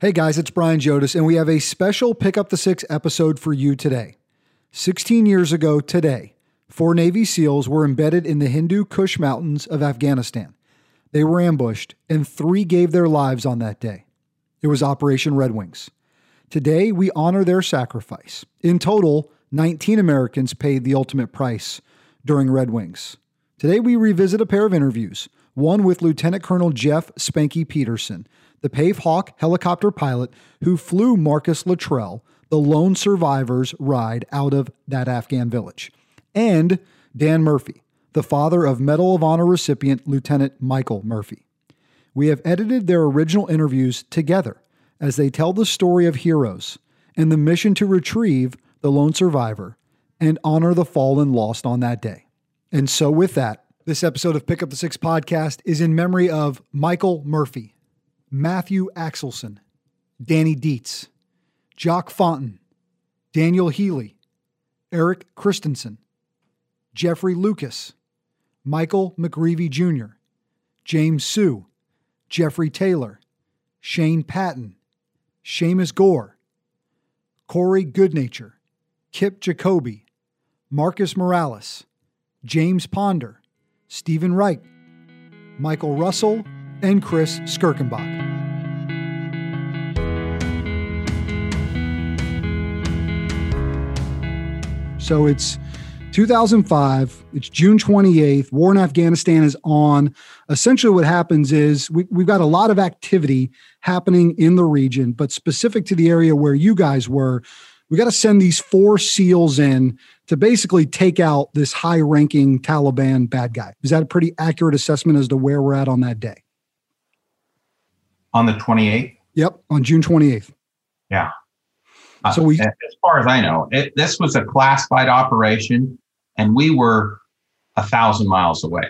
Hey guys, it's Brian Jodis, and we have a special Pick Up the Six episode for you today. 16 years ago today, four Navy SEALs were embedded in the Hindu Kush Mountains of Afghanistan. They were ambushed, and three gave their lives on that day. It was Operation Red Wings. Today, we honor their sacrifice. In total, 19 Americans paid the ultimate price during Red Wings. Today, we revisit a pair of interviews one with Lieutenant Colonel Jeff Spanky Peterson the Pave Hawk helicopter pilot who flew Marcus Luttrell, the lone survivor's ride out of that Afghan village, and Dan Murphy, the father of Medal of Honor recipient Lieutenant Michael Murphy. We have edited their original interviews together as they tell the story of heroes and the mission to retrieve the lone survivor and honor the fallen lost on that day. And so, with that, this episode of Pick Up the Six podcast is in memory of Michael Murphy, Matthew Axelson, Danny Dietz, Jacques Fontan, Daniel Healy, Erik Kristensen, Jeffrey Lucas, Michael McGreevy Jr., James Suh, Jeffrey Taylor, Shane Patton, Shamus Goare, Corey Goodnature, Kip Jacoby, Marcus Muralles, James Ponder, Stephen Reich, Michael Russell, and Chris Scherkenbach. So it's 2005. It's June 28th. War in Afghanistan is on. Essentially, what happens is we, we've got a lot of activity happening in the region, but specific to the area where you guys were, we got to send these four SEALs in to basically take out this high ranking Taliban bad guy. Is that a pretty accurate assessment as to where we're at on that day? On the 28th? Yep, on June 28th. Yeah. Uh, so we, as far as I know, it, this was a classified operation, and we were a thousand miles away.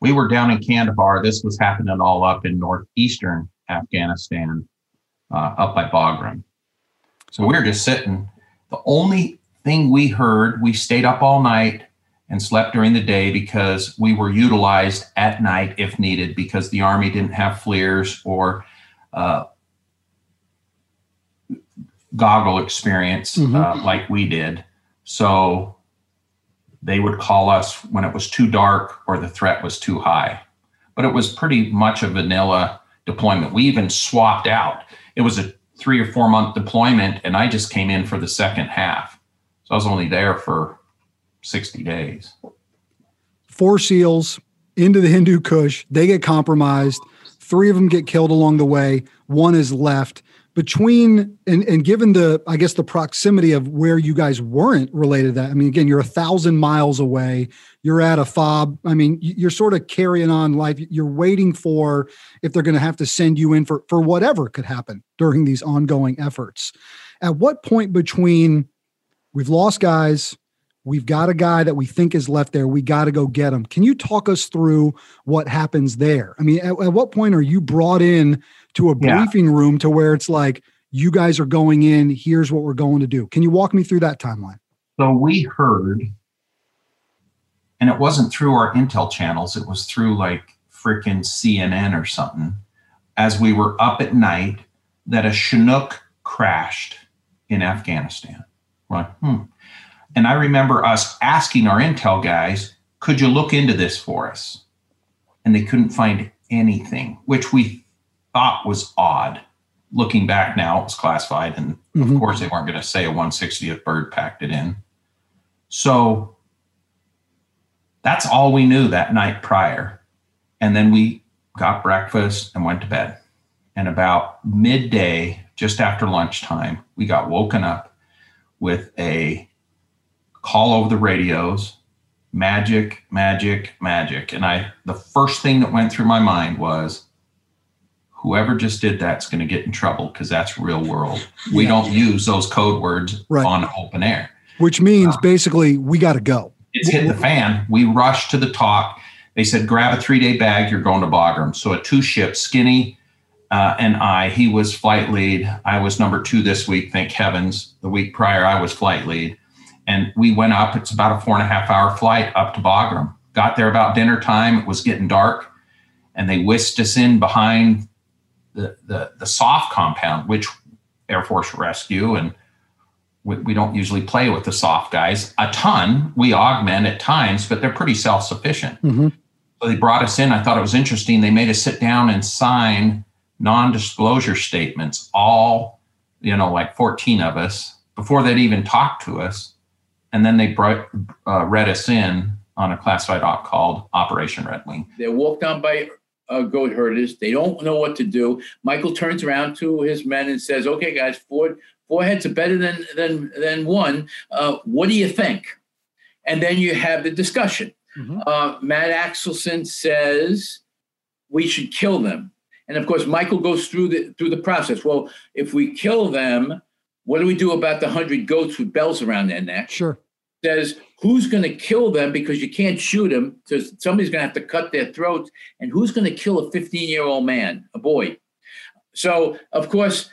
We were down in Kandahar. This was happening all up in northeastern Afghanistan, uh, up by Bagram. So we were just sitting. The only thing we heard, we stayed up all night and slept during the day because we were utilized at night if needed because the Army didn't have FLIRs or uh, goggle experience mm-hmm. uh, like we did. So they would call us when it was too dark or the threat was too high. But it was pretty much a vanilla deployment. We even swapped out. It was a three or four month deployment, and I just came in for the second half. So I was only there for 60 days. Four SEALs into the Hindu Kush. They get compromised. Three of them get killed along the way. One is left between and, and given the i guess the proximity of where you guys weren't related to that i mean again you're a thousand miles away you're at a fob i mean you're sort of carrying on life you're waiting for if they're going to have to send you in for for whatever could happen during these ongoing efforts at what point between we've lost guys we've got a guy that we think is left there we got to go get him can you talk us through what happens there i mean at, at what point are you brought in to a briefing yeah. room to where it's like, you guys are going in, here's what we're going to do. Can you walk me through that timeline? So we heard, and it wasn't through our intel channels, it was through like freaking CNN or something, as we were up at night, that a Chinook crashed in Afghanistan. We're like, hmm. And I remember us asking our intel guys, could you look into this for us? And they couldn't find anything, which we thought was odd. Looking back now, it was classified, and mm-hmm. of course, they weren't going to say a 160th bird packed it in. So that's all we knew that night prior. And then we got breakfast and went to bed. And about midday, just after lunchtime, we got woken up with a call over the radios magic, magic, magic. And I, the first thing that went through my mind was, whoever just did that's going to get in trouble because that's real world. We yeah. don't use those code words right. on open air. Which means uh, basically we got to go. It's hit the fan. We rushed to the TOC. They said, grab a three day bag, you're going to Bagram. So a two ship, Skinny uh, and I, he was flight lead. I was number two this week, thank heavens. The week prior, I was flight lead. And we went up. It's about a four and a half hour flight up to Bagram. Got there about dinner time. It was getting dark. And they whisked us in behind the, the, the SOF compound, which Air Force Rescue and we, we don't usually play with the SOF guys a ton. We augment at times, but they're pretty self sufficient. Mm-hmm. So they brought us in. I thought it was interesting. They made us sit down and sign non disclosure statements, all, you know, like 14 of us before they'd even talk to us. And then they brought, uh, read us in on a classified op called Operation Red Wing. They're walked down by uh, goat herders. They don't know what to do. Michael turns around to his men and says, "Okay, guys, four four heads are better than than than one. Uh, what do you think?" And then you have the discussion. Mm-hmm. Uh, Matt Axelson says we should kill them, and of course, Michael goes through the through the process. Well, if we kill them, what do we do about the hundred goats with bells around their neck? Sure. Says who's going to kill them because you can't shoot them. So somebody's going to have to cut their throats. And who's going to kill a 15 year old man, a boy? So, of course,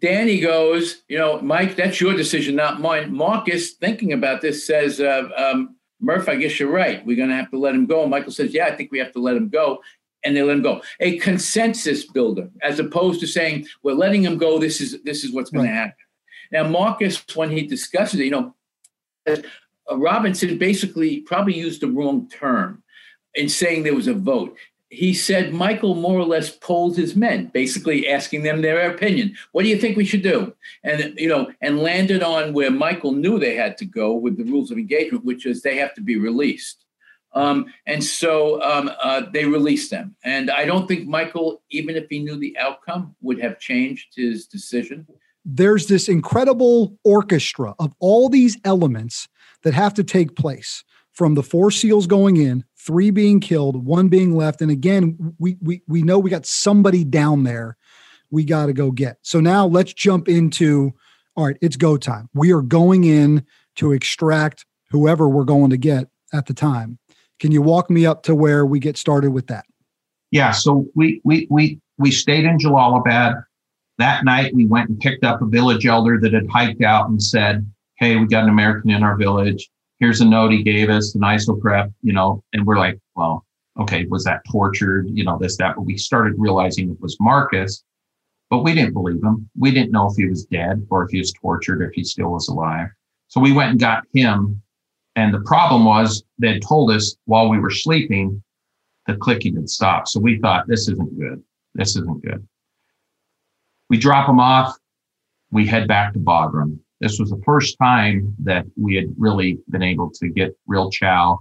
Danny goes, you know, Mike, that's your decision, not mine. Marcus, thinking about this, says, uh, um, Murph, I guess you're right. We're going to have to let him go. Michael says, yeah, I think we have to let him go. And they let him go. A consensus builder, as opposed to saying, we're letting him go. This is this is what's going right. to happen. Now, Marcus, when he discusses it, you know, uh, Robinson basically probably used the wrong term in saying there was a vote. He said Michael more or less polled his men, basically asking them their opinion. What do you think we should do? And you know, and landed on where Michael knew they had to go with the rules of engagement, which is they have to be released. Um, and so um, uh, they released them. And I don't think Michael, even if he knew the outcome, would have changed his decision. There's this incredible orchestra of all these elements that have to take place from the four seals going in, three being killed, one being left. And again, we we we know we got somebody down there we got to go get. So now let's jump into all right, it's go time. We are going in to extract whoever we're going to get at the time. Can you walk me up to where we get started with that? Yeah, so we we we we stayed in Jalalabad. That night we went and picked up a village elder that had hiked out and said, hey, we got an American in our village. Here's a note he gave us, an isoprep, you know, and we're like, well, okay, was that tortured? You know, this, that. But we started realizing it was Marcus, but we didn't believe him. We didn't know if he was dead or if he was tortured, or if he still was alive. So we went and got him. And the problem was they had told us while we were sleeping, the clicking had stopped. So we thought, this isn't good. This isn't good. We drop them off. We head back to Bagram. This was the first time that we had really been able to get real chow.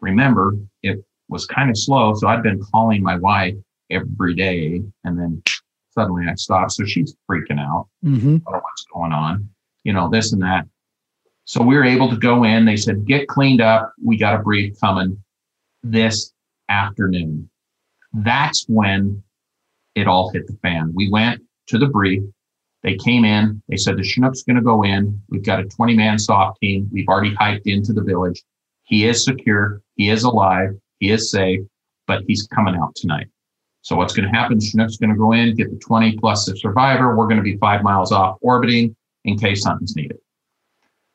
Remember, it was kind of slow. So I'd been calling my wife every day and then suddenly I stopped. So she's freaking out mm-hmm. what's going on, you know, this and that. So we were able to go in. They said, get cleaned up. We got a brief coming this afternoon. That's when it all hit the fan. We went to the brief. They came in. They said the Chinook's going to go in. We've got a 20 man SOF team. We've already hiked into the village. He is secure. He is alive. He is safe, but he's coming out tonight. So what's going to happen? Chinook's going to go in, get the 20 plus the survivor. We're going to be five miles off orbiting in case something's needed.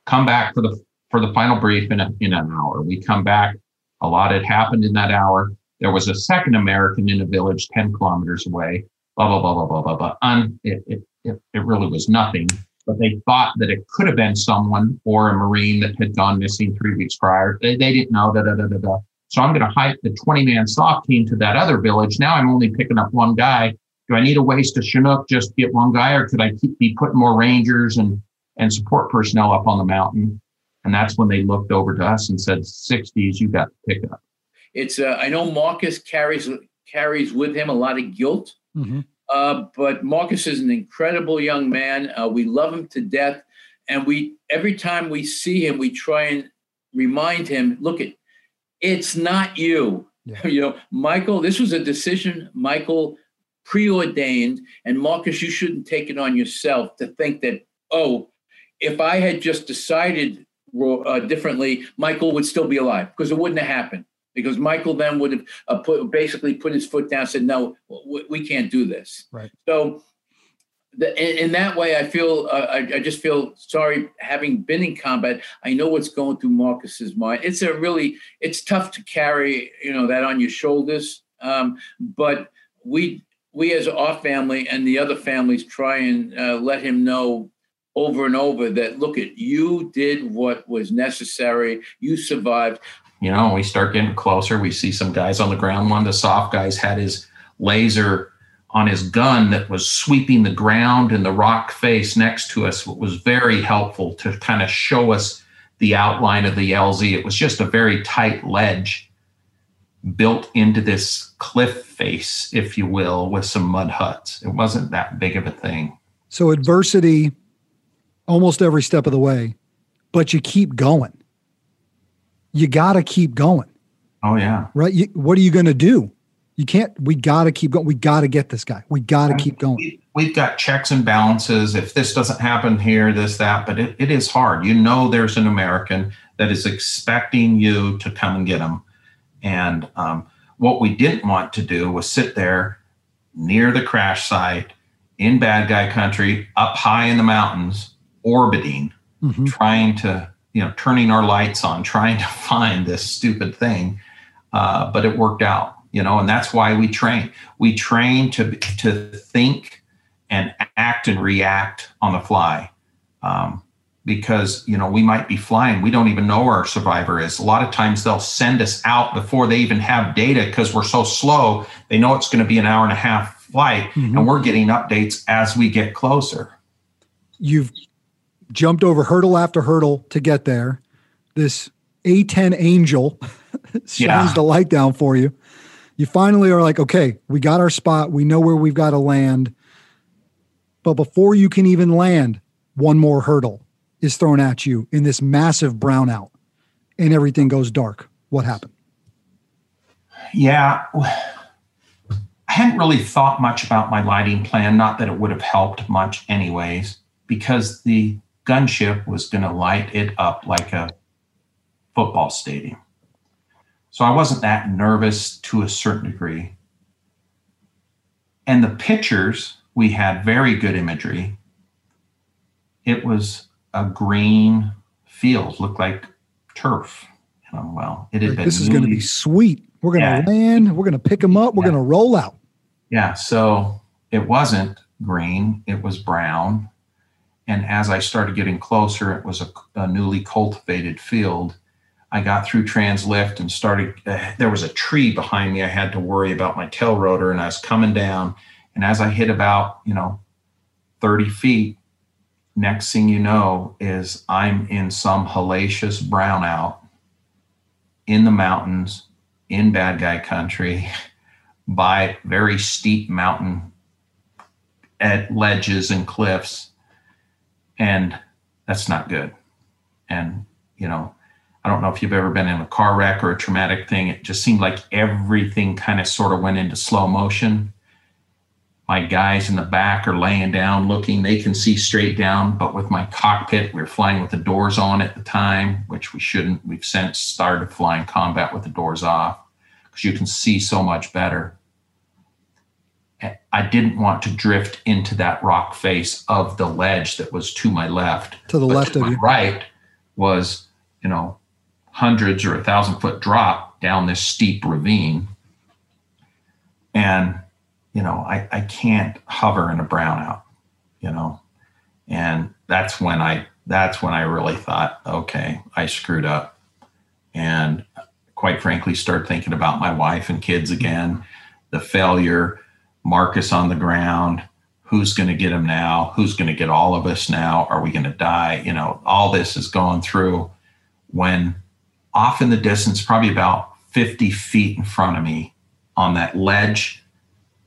Come back for the for the final brief in, a, in an hour. We come back. A lot had happened in that hour. There was a second American in a village 10 kilometers away. Blah blah blah blah blah blah blah. Un, it, it, it, it really was nothing, but they thought that it could have been someone or a Marine that had gone missing three weeks prior. They, they didn't know. Da, da, da, da, da. So I'm going to hike the 20 man SOF team to that other village. Now I'm only picking up one guy. Do I need a waste of Chinook just to get one guy, or could I keep, be putting more rangers and, and support personnel up on the mountain? And that's when they looked over to us and said, 60s, you got to pick up. It's, uh, I know Marcus carries, carries with him a lot of guilt. Mm-hmm. Uh, but Marcus is an incredible young man. Uh, we love him to death, and we every time we see him, we try and remind him, look at, it's not you. Yeah. You know, Michael. This was a decision Michael preordained, and Marcus, you shouldn't take it on yourself to think that oh, if I had just decided uh, differently, Michael would still be alive because it wouldn't have happened because Michael then would have uh, put, basically put his foot down, and said, "No, we, we can't do this." Right. So, the, in, in, that way, I feel uh, I, I, just feel sorry having been in combat. I know what's going through Marcus's mind. It's a really it's tough to carry, you know, that on your shoulders. Um, but we we as our family and the other families try and uh, let him know over and over that look at you did what was necessary you survived you know we start getting closer we see some guys on the ground one of the SOF guys had his laser on his gun that was sweeping the ground and the rock face next to us what was very helpful to kind of show us the outline of the lz it was just a very tight ledge built into this cliff face, if you will, with some mud huts. It wasn't that big of a thing. So adversity almost every step of the way, but you keep going. You got to keep going. Oh yeah. Right? You, what are you going to do? You can't we got to keep going. We got to get this guy. We got to keep going. We've got checks and balances. If this doesn't happen here, this that, but it, it is hard. You know there's an American that is expecting you to come and get them and um, what we didn't want to do was sit there near the crash site in bad guy country, up high in the mountains, orbiting, mm-hmm. trying to, you know, turning our lights on, trying to find this stupid thing. Uh, but it worked out, you know, and that's why we train. We train to to think and act and react on the fly. Um, because you know we might be flying we don't even know where our survivor is a lot of times they'll send us out before they even have data because we're so slow they know it's going to be an hour and a half flight mm-hmm. and we're getting updates as we get closer you've jumped over hurdle after hurdle to get there this a10 angel shines yeah. the light down for you you finally are like okay we got our spot we know where we've got to land but before you can even land one more hurdle is thrown at you in this massive brownout and everything goes dark. What happened? Yeah. I hadn't really thought much about my lighting plan, not that it would have helped much, anyways, because the gunship was going to light it up like a football stadium. So I wasn't that nervous to a certain degree. And the pictures, we had very good imagery. It was a green field, looked like turf. You know, well, it had been. This is going to be sweet. We're going to yeah. land. We're going to pick them up. We're yeah. going to roll out. Yeah. So it wasn't green. It was brown. And as I started getting closer, it was a, a newly cultivated field. I got through translift and started. Uh, there was a tree behind me. I had to worry about my tail rotor, and I was coming down. And as I hit about, you know, 30 feet, next thing you know is I'm in some hellacious brownout in the mountains in bad guy country by very steep mountain at ledges and cliffs and that's not good. And you know i don't know if you've ever been in a car wreck or a traumatic thing. It just seemed like everything kind of sort of went into slow motion. My guys in the back are laying down looking. They can see straight down but with my cockpit we are flying with the doors on at the time which we shouldn't. We've since started flying combat with the doors off because you can see so much better i didn't want to drift into that rock face of the ledge that was to my left to the left to of you right was you know hundreds or a thousand foot drop down this steep ravine and you know, I, I can't hover in a brownout, you know. And that's when I that's when I really thought, okay, I screwed up. And quite frankly, start thinking about my wife and kids again, the failure, Marcus on the ground, who's going to get him now? Who's going to get all of us now? Are we going to die? You know, all this is going through when off in the distance, probably about 50 feet in front of me on that ledge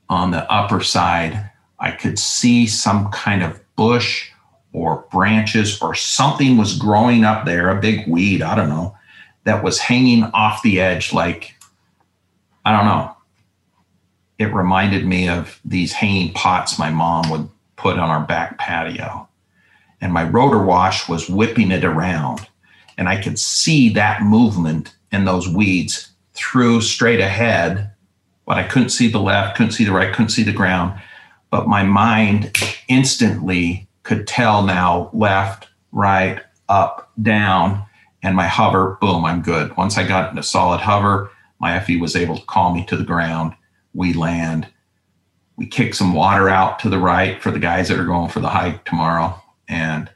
on the upper side, I could see some kind of bush or branches or something was growing up there, a big weed, I don't know, that was hanging off the edge like, I don't know. It reminded me of these hanging pots my mom would put on our back patio. And my rotor wash was whipping it around. And I could see that movement and those weeds through straight ahead but I couldn't see the left, couldn't see the right, couldn't see the ground. But my mind instantly could tell now left, right, up, down, and my hover, boom, I'm good. Once I got into solid hover, my FE was able to call me to the ground. We land. we kick some water out to the right for the guys that are going for the hike tomorrow. And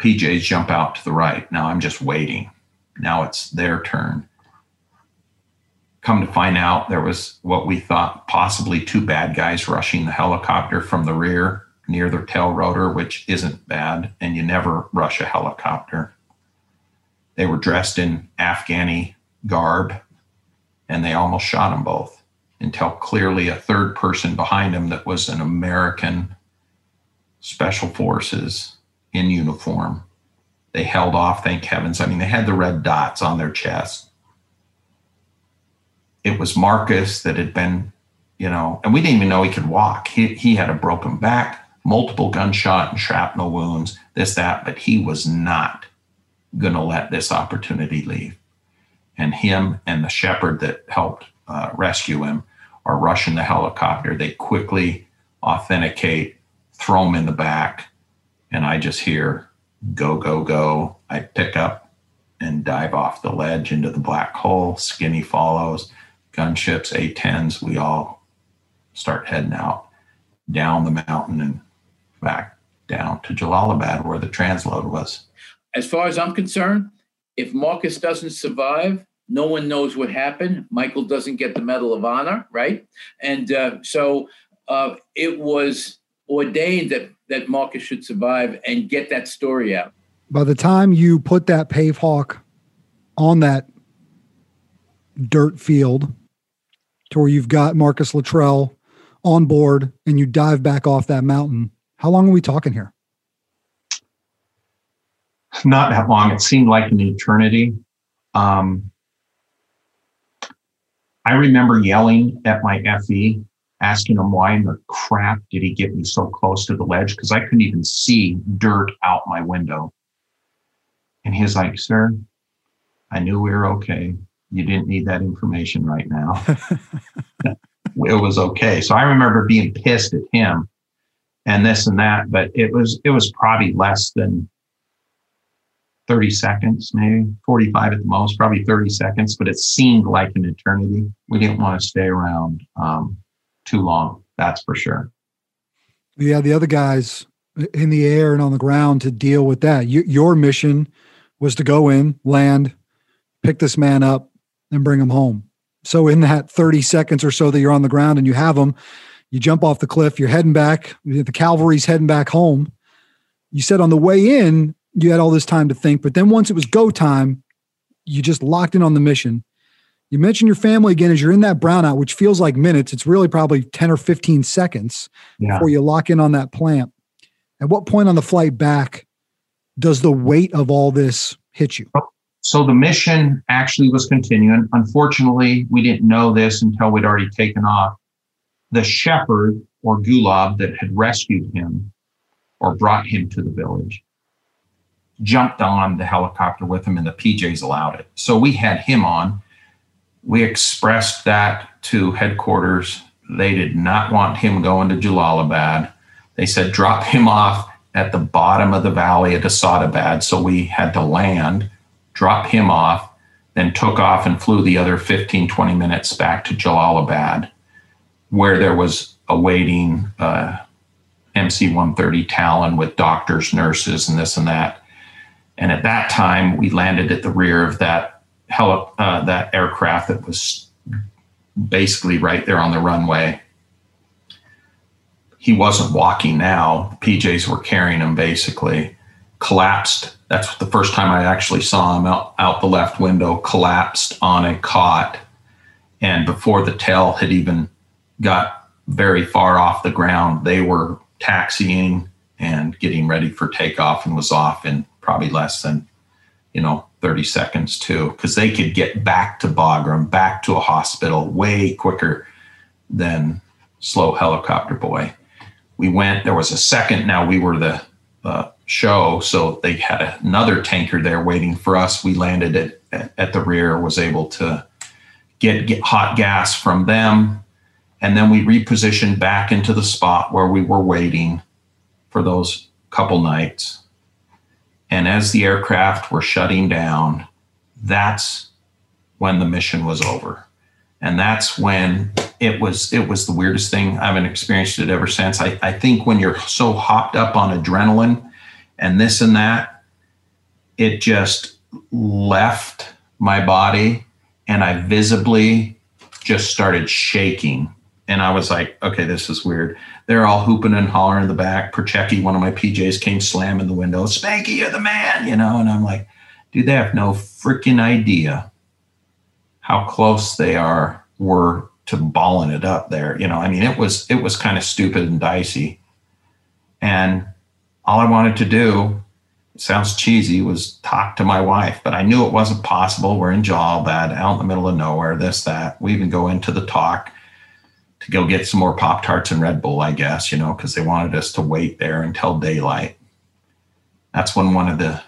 PJs jump out to the right. Now I'm just waiting. Now it's their turn. Come to find out, there was what we thought possibly two bad guys rushing the helicopter from the rear near their tail rotor, which isn't bad. And you never rush a helicopter. They were dressed in Afghani garb and they almost shot them both until clearly a third person behind him that was an American special forces in uniform. They held off, thank heavens. I mean, they had the red dots on their chest. It was Marcus that had been, you know, and we didn't even know he could walk. He, he had a broken back, multiple gunshot and shrapnel wounds, this, that, but he was not going to let this opportunity leave. And him and the shepherd that helped uh, rescue him or rush in the helicopter. They quickly authenticate, throw him in the back, and I just hear go, go, go. I pick up and dive off the ledge into the black hole. Skinny follows, gunships, A10s. We all start heading out down the mountain and back down to Jalalabad where the transload was. As far as I'm concerned, if Marcus doesn't survive, no one knows what happened. Michael doesn't get the Medal of Honor, right? And uh, so uh, it was ordained that that Marcus should survive and get that story out. By the time you put that pave hawk on that dirt field to where you've got Marcus Luttrell on board and you dive back off that mountain, how long are we talking here? Not that long. It seemed like an eternity. Um, I remember yelling at my FE, asking him why in the crap did he get me so close to the ledge because I couldn't even see dirt out my window. And he's like, Sir, I knew we were okay. You didn't need that information right now. it was okay. So I remember being pissed at him and this and that, but it was it was probably less than 30 seconds, maybe 45 at the most, probably 30 seconds, but it seemed like an eternity. We didn't want to stay around um, too long, that's for sure. Yeah, the other guys in the air and on the ground to deal with that. You, your mission was to go in, land, pick this man up, and bring him home. So, in that 30 seconds or so that you're on the ground and you have him, you jump off the cliff, you're heading back, the cavalry's heading back home. You said on the way in, you had all this time to think, but then once it was go time, you just locked in on the mission. You mentioned your family again as you're in that brownout, which feels like minutes. It's really probably 10 or 15 seconds yeah. before you lock in on that plant. At what point on the flight back does the weight of all this hit you? So the mission actually was continuing. Unfortunately, we didn't know this until we'd already taken off. The shepherd or Gulab that had rescued him or brought him to the village jumped on the helicopter with him, and the PJs allowed it. So we had him on. We expressed that to headquarters. They did not want him going to Jalalabad. They said drop him off at the bottom of the valley at Asadabad. So we had to land, drop him off, then took off and flew the other 15, 20 minutes back to Jalalabad, where there was awaiting uh, MC 130 Talon with doctors, nurses, and this and that. And at that time, we landed at the rear of that heli- uh, that aircraft that was basically right there on the runway. He wasn't walking now. PJs were carrying him basically. Collapsed. That's the first time I actually saw him out, out the left window, collapsed on a cot. And before the tail had even got very far off the ground, they were taxiing and getting ready for takeoff and was off in probably less than, you know, 30 seconds too, because they could get back to Bagram, back to a hospital way quicker than slow helicopter boy. We went, there was a second, now we were the uh, show, so they had another tanker there waiting for us. We landed at, at the rear, was able to get, get hot gas from them. And then we repositioned back into the spot where we were waiting for those couple nights. And as the aircraft were shutting down, that's when the mission was over. and that's when it was it was the weirdest thing. I haven't experienced it ever since. I, I think when you're so hopped up on adrenaline and this and that it just left my body and i visibly just started shaking. And i was like okay this is weird they're all hooping and hollering in the back Perchecki, one of my pjs came slamming the window spanky you're the man you know and i'm like dude they have no freaking idea how close they are were to balling it up there. You know, I mean, it was it was kind of stupid and dicey. And all I wanted to do, sounds cheesy, was TOC to my wife, but I knew it wasn't possible. We're in Bad, out in the middle of nowhere, this, that. We even go into the talk to go get some more Pop Tarts and Red Bull, I guess, you know, because they wanted us to wait there until daylight. That's when one of the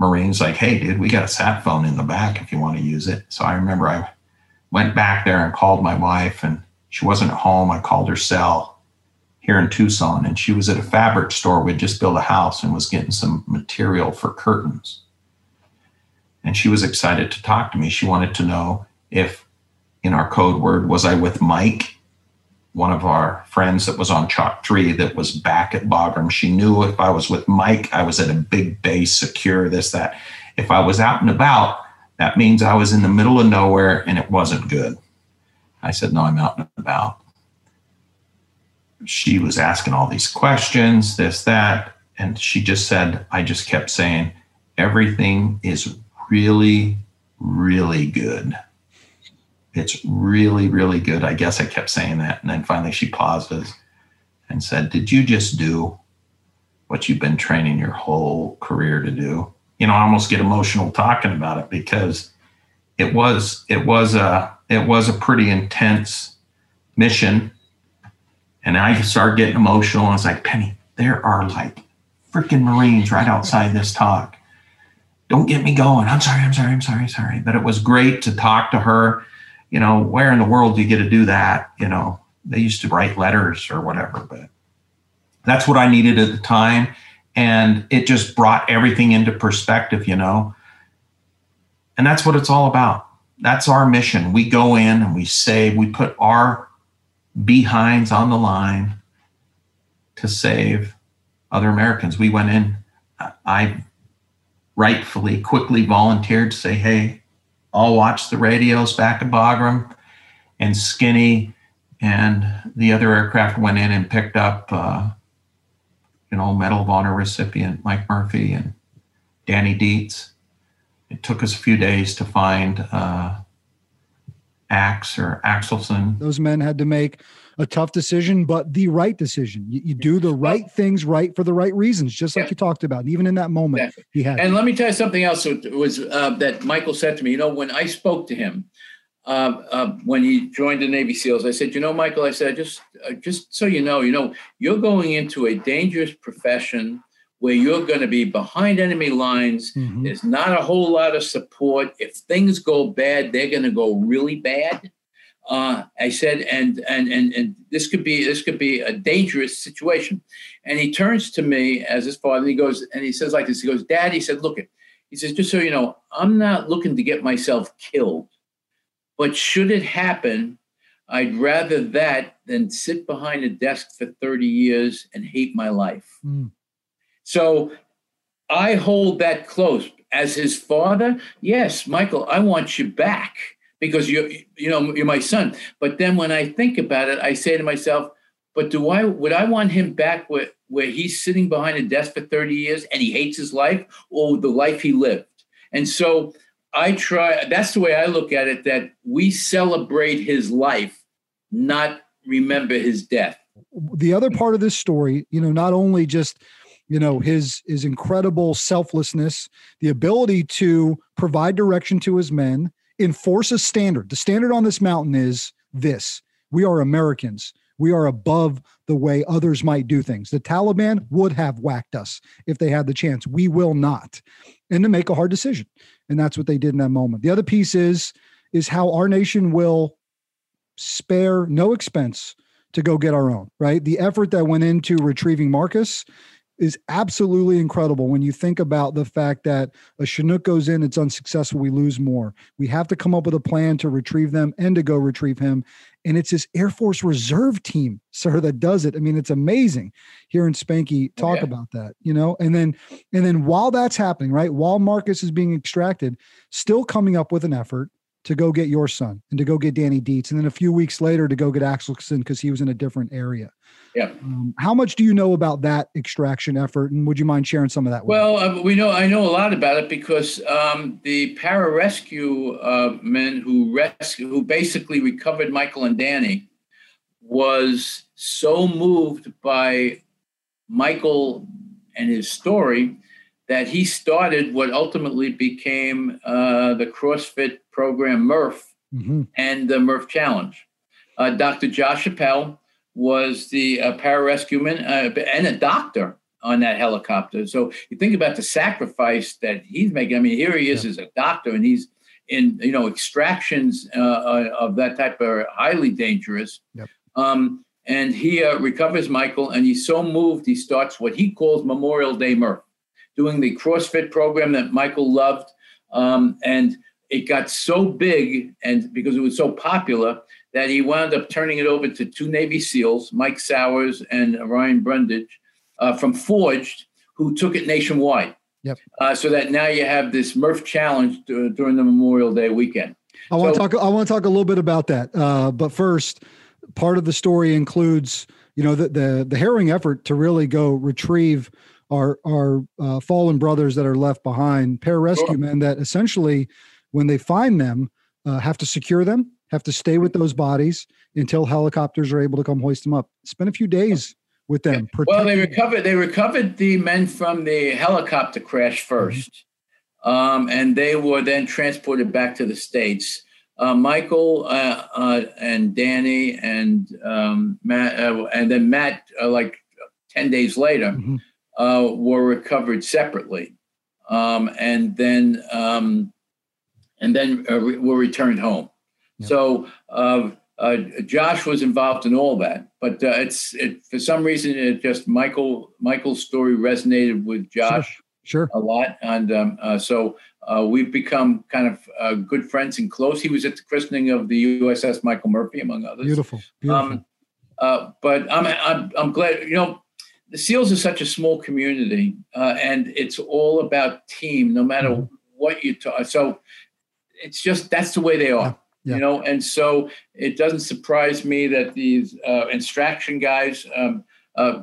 Marines like, hey, dude, we got a sat phone in the back if you want to use it. So I remember I went back there and called my wife, and she wasn't at home. I called her cell here in Tucson, and she was at a fabric store. We'd just built a house and was getting some material for curtains. And she was excited to talk to me. She wanted to know if, in our code word, was I with Mike one of our friends that was on Chalk 3 that was back at Bagram. She knew if I was with Mike, I was at a big base, secure, this, that. If I was out and about, that means I was in the middle of nowhere and it wasn't good. I said, No, I'm out and about. She was asking all these questions, this, that. And she just said, I just kept saying, everything is really, really good it's really, really good. I guess I kept saying that. And then finally she pauses and said, Did you just do what you've been training your whole career to do? You know, I almost get emotional talking about it because it was it was a it was a pretty intense mission. And I started getting emotional. I was like, Penny, there are like freaking Marines right outside this TOC. Don't get me going. I'm sorry, I'm sorry, I'm sorry, sorry. But it was great to talk to her you know, where in the world do you get to do that? You know, they used to write letters or whatever, but that's what I needed at the time. And it just brought everything into perspective, you know. And that's what it's all about. That's our mission. We go in and we say, we put our behinds on the line to save other Americans. We went in, I rightfully quickly volunteered to say, hey, all watched the radios back at Bagram, and Skinny and the other aircraft went in and picked up, uh, you know, Medal of Honor recipient Mike Murphy and Danny Dietz. It took us a few days to find uh, Axe or Axelson. Those men had to make a tough decision, but the right decision. You, you do the right things right for the right reasons, just like yeah. you talked about. And even in that moment, exactly. he had. And let me tell you something else was uh, that Michael said to me. You know, when I spoke to him uh, uh, when he joined the Navy SEALs, I said, you know, Michael, I said, just uh, just so you know, you know, you're going into a dangerous profession where you're going to be behind enemy lines. Mm-hmm. There's not a whole lot of support. If things go bad, they're going to go really bad. Uh, I said, and and and and this could be this could be a dangerous situation. And he turns to me as his father. And he goes and he says like this. He goes, Dad. He said, look it. He says, just so you know, I'm not looking to get myself killed, but should it happen, I'd rather that than sit behind a desk for 30 years and hate my life. Mm. So I hold that close. As his father, yes, Michael, I want you back because you you know you're my son. But then when I think about it, I say to myself, but do I would I want him back where where he's sitting behind a desk for 30 years and he hates his life or the life he lived? And so I try that's the way I look at it that we celebrate his life, not remember his death. The other part of this story, you know, not only just you know his his incredible selflessness the ability to provide direction to his men enforce a standard. The standard on this mountain is this we are Americans. We are above the way others might do things. The Taliban would have whacked us if they had the chance. We will not. And to make a hard decision. And that's what they did in that moment. The other piece is is how our nation will spare no expense to go get our own, right? The effort that went into retrieving Marcus is absolutely incredible when you think about the fact that a Chinook goes in, it's unsuccessful, we lose more. We have to come up with a plan to retrieve them and to go retrieve him. And it's this Air Force Reserve team, sir, that does it. I mean, it's amazing hearing Spanky oh, talk yeah. about that, you know. And then, and then while that's happening, right, while Marcus is being extracted, still coming up with an effort to go get your son and to go get Danny Dietz, and then a few weeks later to go get Axelson because he was in a different area. Yeah. Um, how much do you know about that extraction effort, and would you mind sharing some of that? well, uh, we know I know a lot about it because um, the pararescue uh, men who rescue, who basically recovered Michael and Danny, was so moved by Michael and his story that he started what ultimately became uh, the CrossFit program Murph mm-hmm. and the Murph Challenge. Uh, Dr. Josh Appel was the uh, pararescueman uh, and a doctor on that helicopter. So you think about the sacrifice that he's making. I mean, here he is yeah. as a doctor, and he's in you know extractions uh, uh, of that type are highly dangerous. Yep. Um, and he uh, recovers Michael, and he's so moved he starts what he calls Memorial Day Murph, doing the CrossFit program that Michael loved, um, and it got so big and because it was so popular that he wound up turning it over to two Navy SEALs, Mike Sowers and Ryan Brundage, uh, from Forged, who took it nationwide. Yep. Uh, so that now you have this Murph Challenge to, during the Memorial Day weekend. I want so, to talk. I want to talk a little bit about that. Uh, but first, part of the story includes, you know, the the, the harrowing effort to really go retrieve our our uh, fallen brothers that are left behind, pararescue sure. men that essentially when they find them, uh, have to secure them, have to stay with those bodies until helicopters are able to come hoist them up. Spend a few days with them. Well, they recovered. They recovered the men from the helicopter crash 1st mm-hmm. um, and they were then transported back to the states. Uh, Michael uh, uh, and Danny and um, Matt, uh, and then Matt, uh, like ten days later, mm-hmm. Uh, were recovered separately, um, and then um, and then uh, were returned home. So uh, uh, Josh was involved in all that, but uh, it's it, for some reason it just Michael Michael's story resonated with Josh sure, sure. a lot, and um, uh, so uh, we've become kind of good friends and close. He was at the christening of the USS Michael Murphy, among others. Beautiful, beautiful. Um, but I'm, I'm I'm glad you know the SEALs are such a small community, and it's all about team, no matter mm-hmm. what you talk. So it's just that's the way they are. Yeah. You know, and so it doesn't surprise me that these uh, extraction guys um, uh,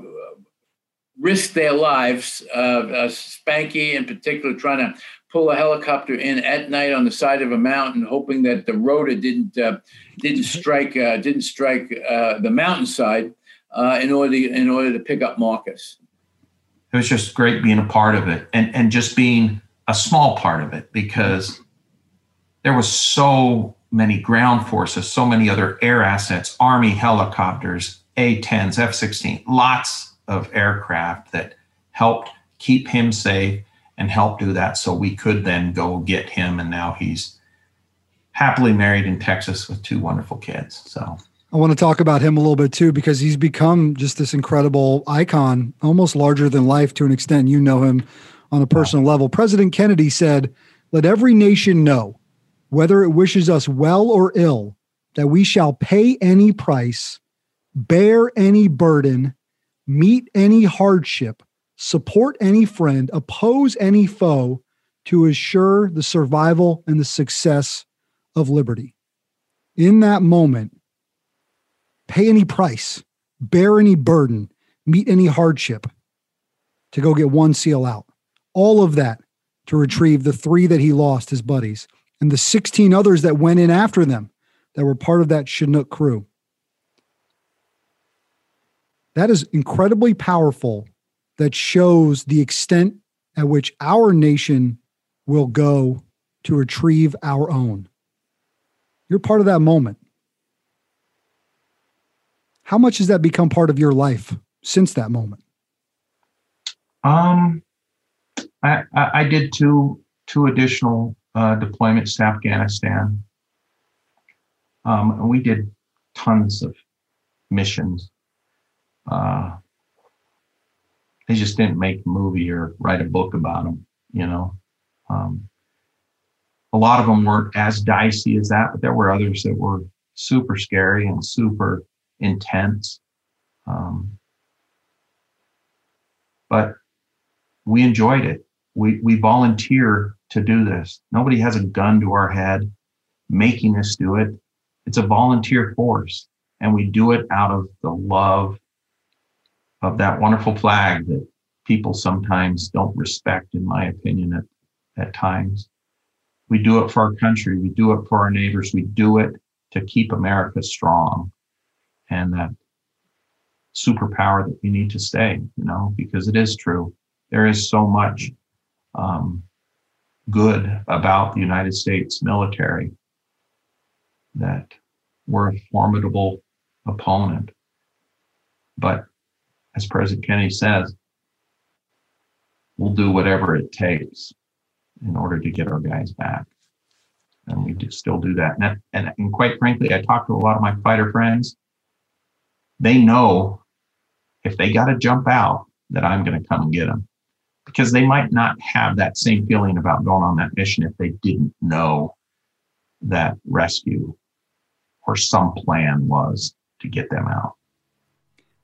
risk their lives. Uh, uh, Spanky, in particular, trying to pull a helicopter in at night on the side of a mountain, hoping that the rotor didn't uh, didn't strike uh, didn't strike the mountainside in order to, in order to pick up Marcus. It was just great being a part of it, and and just being a small part of it because there was so many ground forces, so many other air assets, Army helicopters, A 10s, F 16, lots of aircraft that helped keep him safe and help do that so we could then go get him. And now he's happily married in Texas with two wonderful kids. So. I want to talk about him a little bit too, because he's become just this incredible icon, almost larger than life to an extent. You know him on a personal wow. level. President Kennedy said, Let every nation know whether it wishes us well or ill, that we shall pay any price, bear any burden, meet any hardship, support any friend, oppose any foe to assure the survival and the success of liberty. In that moment, pay any price, bear any burden, meet any hardship to go get one seal out. All of that to retrieve the three that he lost, his buddies and the 16 others that went in after them that were part of that Chinook crew. That is incredibly powerful. That shows the extent at which our nation will go to retrieve our own. You're part of that moment. How much has that become part of your life since that moment? Um, I, I, I did two two additional uh, deployments to Afghanistan. Um, and we did tons of missions. Uh, they just didn't make a movie or write a book about them, you know. Um, a lot of them weren't as dicey as that, but there were others that were super scary and super intense. Um, but we enjoyed it. We we volunteer to do this. Nobody has a gun to our head making us do it. It's a volunteer force, and we do it out of the love of that wonderful flag that people sometimes don't respect, in my opinion, at, at times. We do it for our country. We do it for our neighbors. We do it to keep America strong and that superpower that we need to stay, you know, because it is true. There is so much um, good about the United States military that we're a formidable opponent. But as President Kennedy says, we'll do whatever it takes in order to get our guys back. And we do still do that. And, and, and quite frankly, I talk to a lot of my fighter friends. They know if they got to jump out, that I'm going to come and get them because they might not have that same feeling about going on that mission if they didn't know that rescue or some plan was to get them out.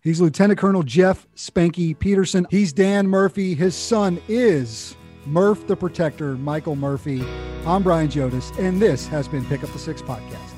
He's Lieutenant Colonel Jeff Spanky Peterson. He's Dan Murphy. His son is Murph the Protector, Michael Murphy. I'm Brian Jodas, and this has been Pick Up the Six Podcast.